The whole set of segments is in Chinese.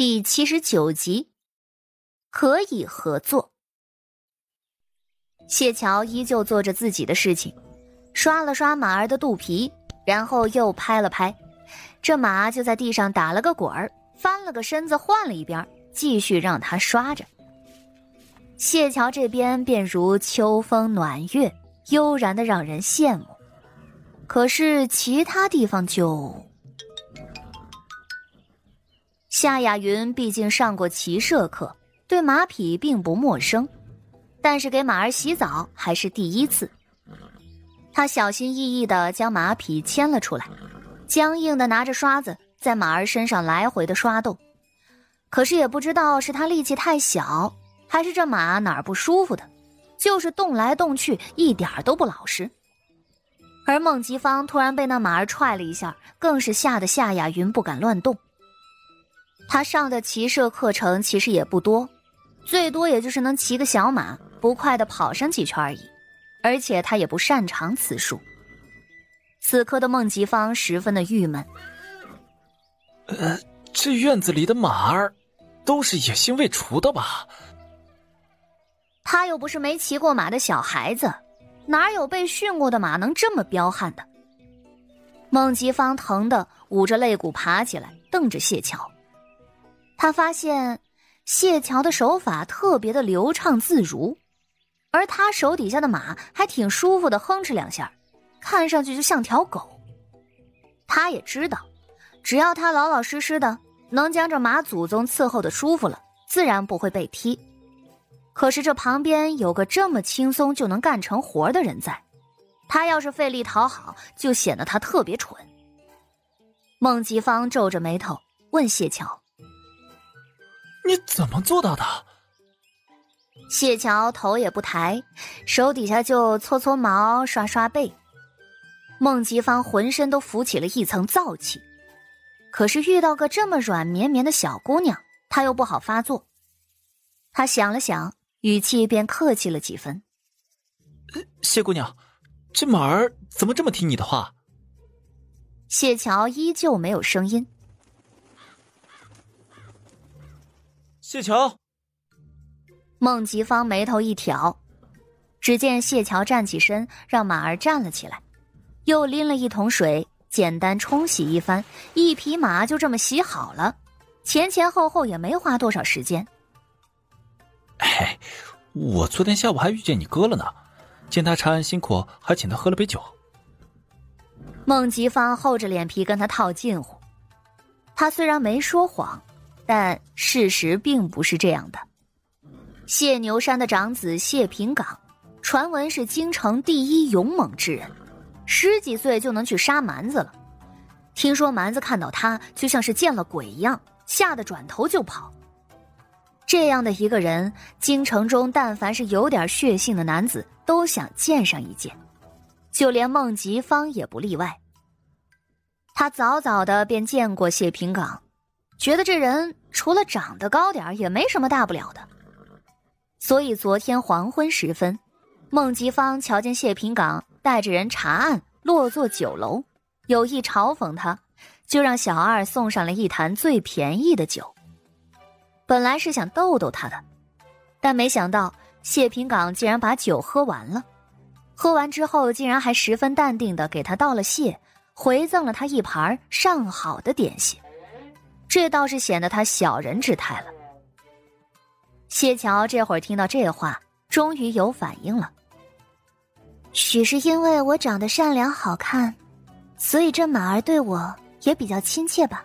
第七十九集，可以合作。谢桥依旧做着自己的事情，刷了刷马儿的肚皮，然后又拍了拍，这马就在地上打了个滚儿，翻了个身子，换了一边，继续让他刷着。谢桥这边便如秋风暖月，悠然的让人羡慕，可是其他地方就……夏雅云毕竟上过骑射课，对马匹并不陌生，但是给马儿洗澡还是第一次。他小心翼翼的将马匹牵了出来，僵硬的拿着刷子在马儿身上来回的刷动，可是也不知道是他力气太小，还是这马哪儿不舒服的，就是动来动去一点都不老实。而孟吉芳突然被那马儿踹了一下，更是吓得夏雅云不敢乱动。他上的骑射课程其实也不多，最多也就是能骑个小马，不快的跑上几圈而已。而且他也不擅长此术。此刻的孟吉芳十分的郁闷。呃，这院子里的马儿，都是野性未除的吧？他又不是没骑过马的小孩子，哪有被训过的马能这么彪悍的？孟吉芳疼的捂着肋骨爬起来，瞪着谢桥。他发现谢桥的手法特别的流畅自如，而他手底下的马还挺舒服的，哼哧两下，看上去就像条狗。他也知道，只要他老老实实的，能将这马祖宗伺候的舒服了，自然不会被踢。可是这旁边有个这么轻松就能干成活的人在，他要是费力讨好，就显得他特别蠢。孟吉芳皱着眉头问谢桥。你怎么做到的？谢桥头也不抬，手底下就搓搓毛、刷刷背。孟吉芳浑身都浮起了一层燥气，可是遇到个这么软绵绵的小姑娘，她又不好发作。他想了想，语气便客气了几分：“谢姑娘，这马儿怎么这么听你的话？”谢桥依旧没有声音。谢桥，孟吉芳眉头一挑，只见谢桥站起身，让马儿站了起来，又拎了一桶水，简单冲洗一番，一匹马就这么洗好了，前前后后也没花多少时间。哎，我昨天下午还遇见你哥了呢，见他查案辛苦，还请他喝了杯酒。孟吉芳厚着脸皮跟他套近乎，他虽然没说谎。但事实并不是这样的。谢牛山的长子谢平岗，传闻是京城第一勇猛之人，十几岁就能去杀蛮子了。听说蛮子看到他就像是见了鬼一样，吓得转头就跑。这样的一个人，京城中但凡是有点血性的男子都想见上一见，就连孟吉芳也不例外。他早早的便见过谢平岗。觉得这人除了长得高点也没什么大不了的，所以昨天黄昏时分，孟吉芳瞧见谢平岗带着人查案落座酒楼，有意嘲讽他，就让小二送上了一坛最便宜的酒。本来是想逗逗他的，但没想到谢平岗竟然把酒喝完了，喝完之后竟然还十分淡定的给他道了谢，回赠了他一盘上好的点心。这倒是显得他小人之态了。谢桥这会儿听到这话，终于有反应了。许是因为我长得善良好看，所以这马儿对我也比较亲切吧？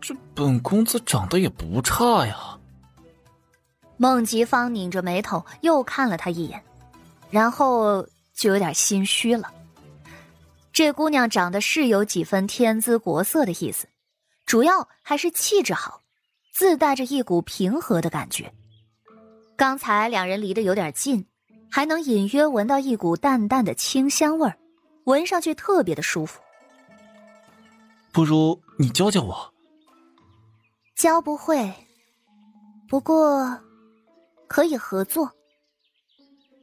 这本公子长得也不差呀。孟吉芳拧着眉头又看了他一眼，然后就有点心虚了。这姑娘长得是有几分天姿国色的意思。主要还是气质好，自带着一股平和的感觉。刚才两人离得有点近，还能隐约闻到一股淡淡的清香味儿，闻上去特别的舒服。不如你教教我？教不会，不过可以合作。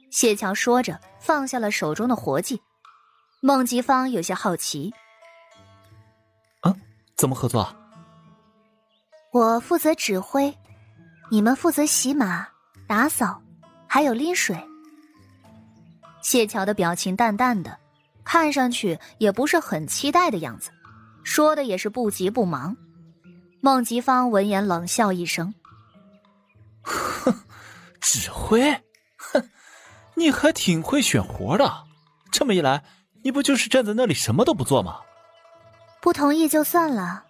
谢桥说着，放下了手中的活计。孟吉芳有些好奇。啊怎么合作？我负责指挥，你们负责洗马、打扫，还有拎水。谢桥的表情淡淡的，看上去也不是很期待的样子，说的也是不急不忙。孟吉芳闻言冷笑一声：“哼，指挥，哼，你还挺会选活的。这么一来，你不就是站在那里什么都不做吗？”不同意就算了。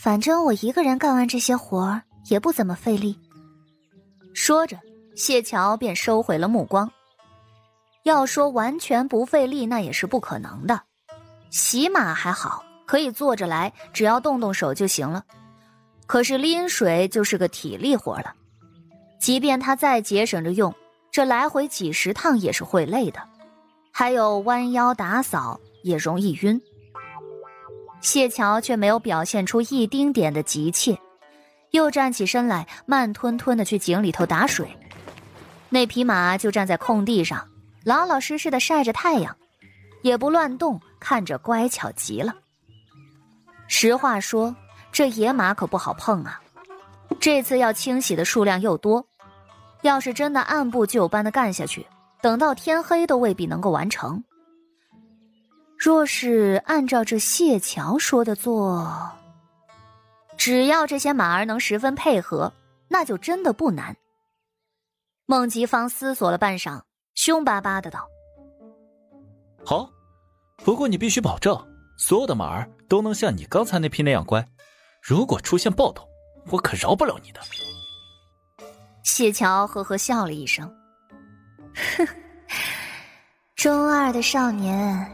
反正我一个人干完这些活儿也不怎么费力。说着，谢桥便收回了目光。要说完全不费力，那也是不可能的。洗马还好，可以坐着来，只要动动手就行了。可是拎水就是个体力活了，即便他再节省着用，这来回几十趟也是会累的。还有弯腰打扫也容易晕。谢桥却没有表现出一丁点的急切，又站起身来，慢吞吞的去井里头打水。那匹马就站在空地上，老老实实的晒着太阳，也不乱动，看着乖巧极了。实话说，这野马可不好碰啊。这次要清洗的数量又多，要是真的按部就班的干下去，等到天黑都未必能够完成。若是按照这谢桥说的做，只要这些马儿能十分配合，那就真的不难。孟吉芳思索了半晌，凶巴巴的道：“好，不过你必须保证，所有的马儿都能像你刚才那匹那样乖。如果出现暴动，我可饶不了你的。”谢桥呵呵笑了一声：“哼，中二的少年。”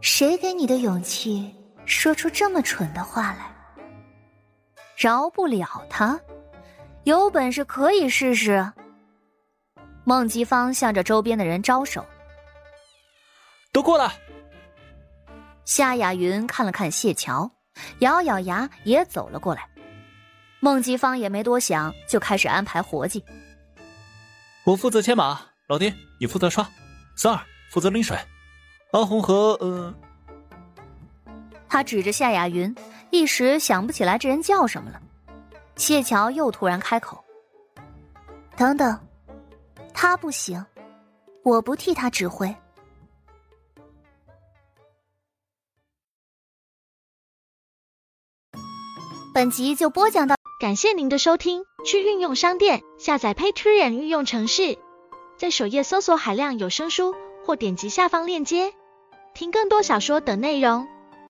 谁给你的勇气说出这么蠢的话来？饶不了他，有本事可以试试。孟吉芳向着周边的人招手：“都过来。”夏雅云看了看谢桥，咬咬牙也走了过来。孟吉芳也没多想，就开始安排活计。我负责牵马，老丁你负责刷，三儿负责拎水。阿红和呃，他指着夏雅云，一时想不起来这人叫什么了。谢桥又突然开口：“等等，他不行，我不替他指挥。”本集就播讲到，感谢您的收听。去运用商店下载 Patreon 运用城市，在首页搜索海量有声书，或点击下方链接。听更多小说等内容。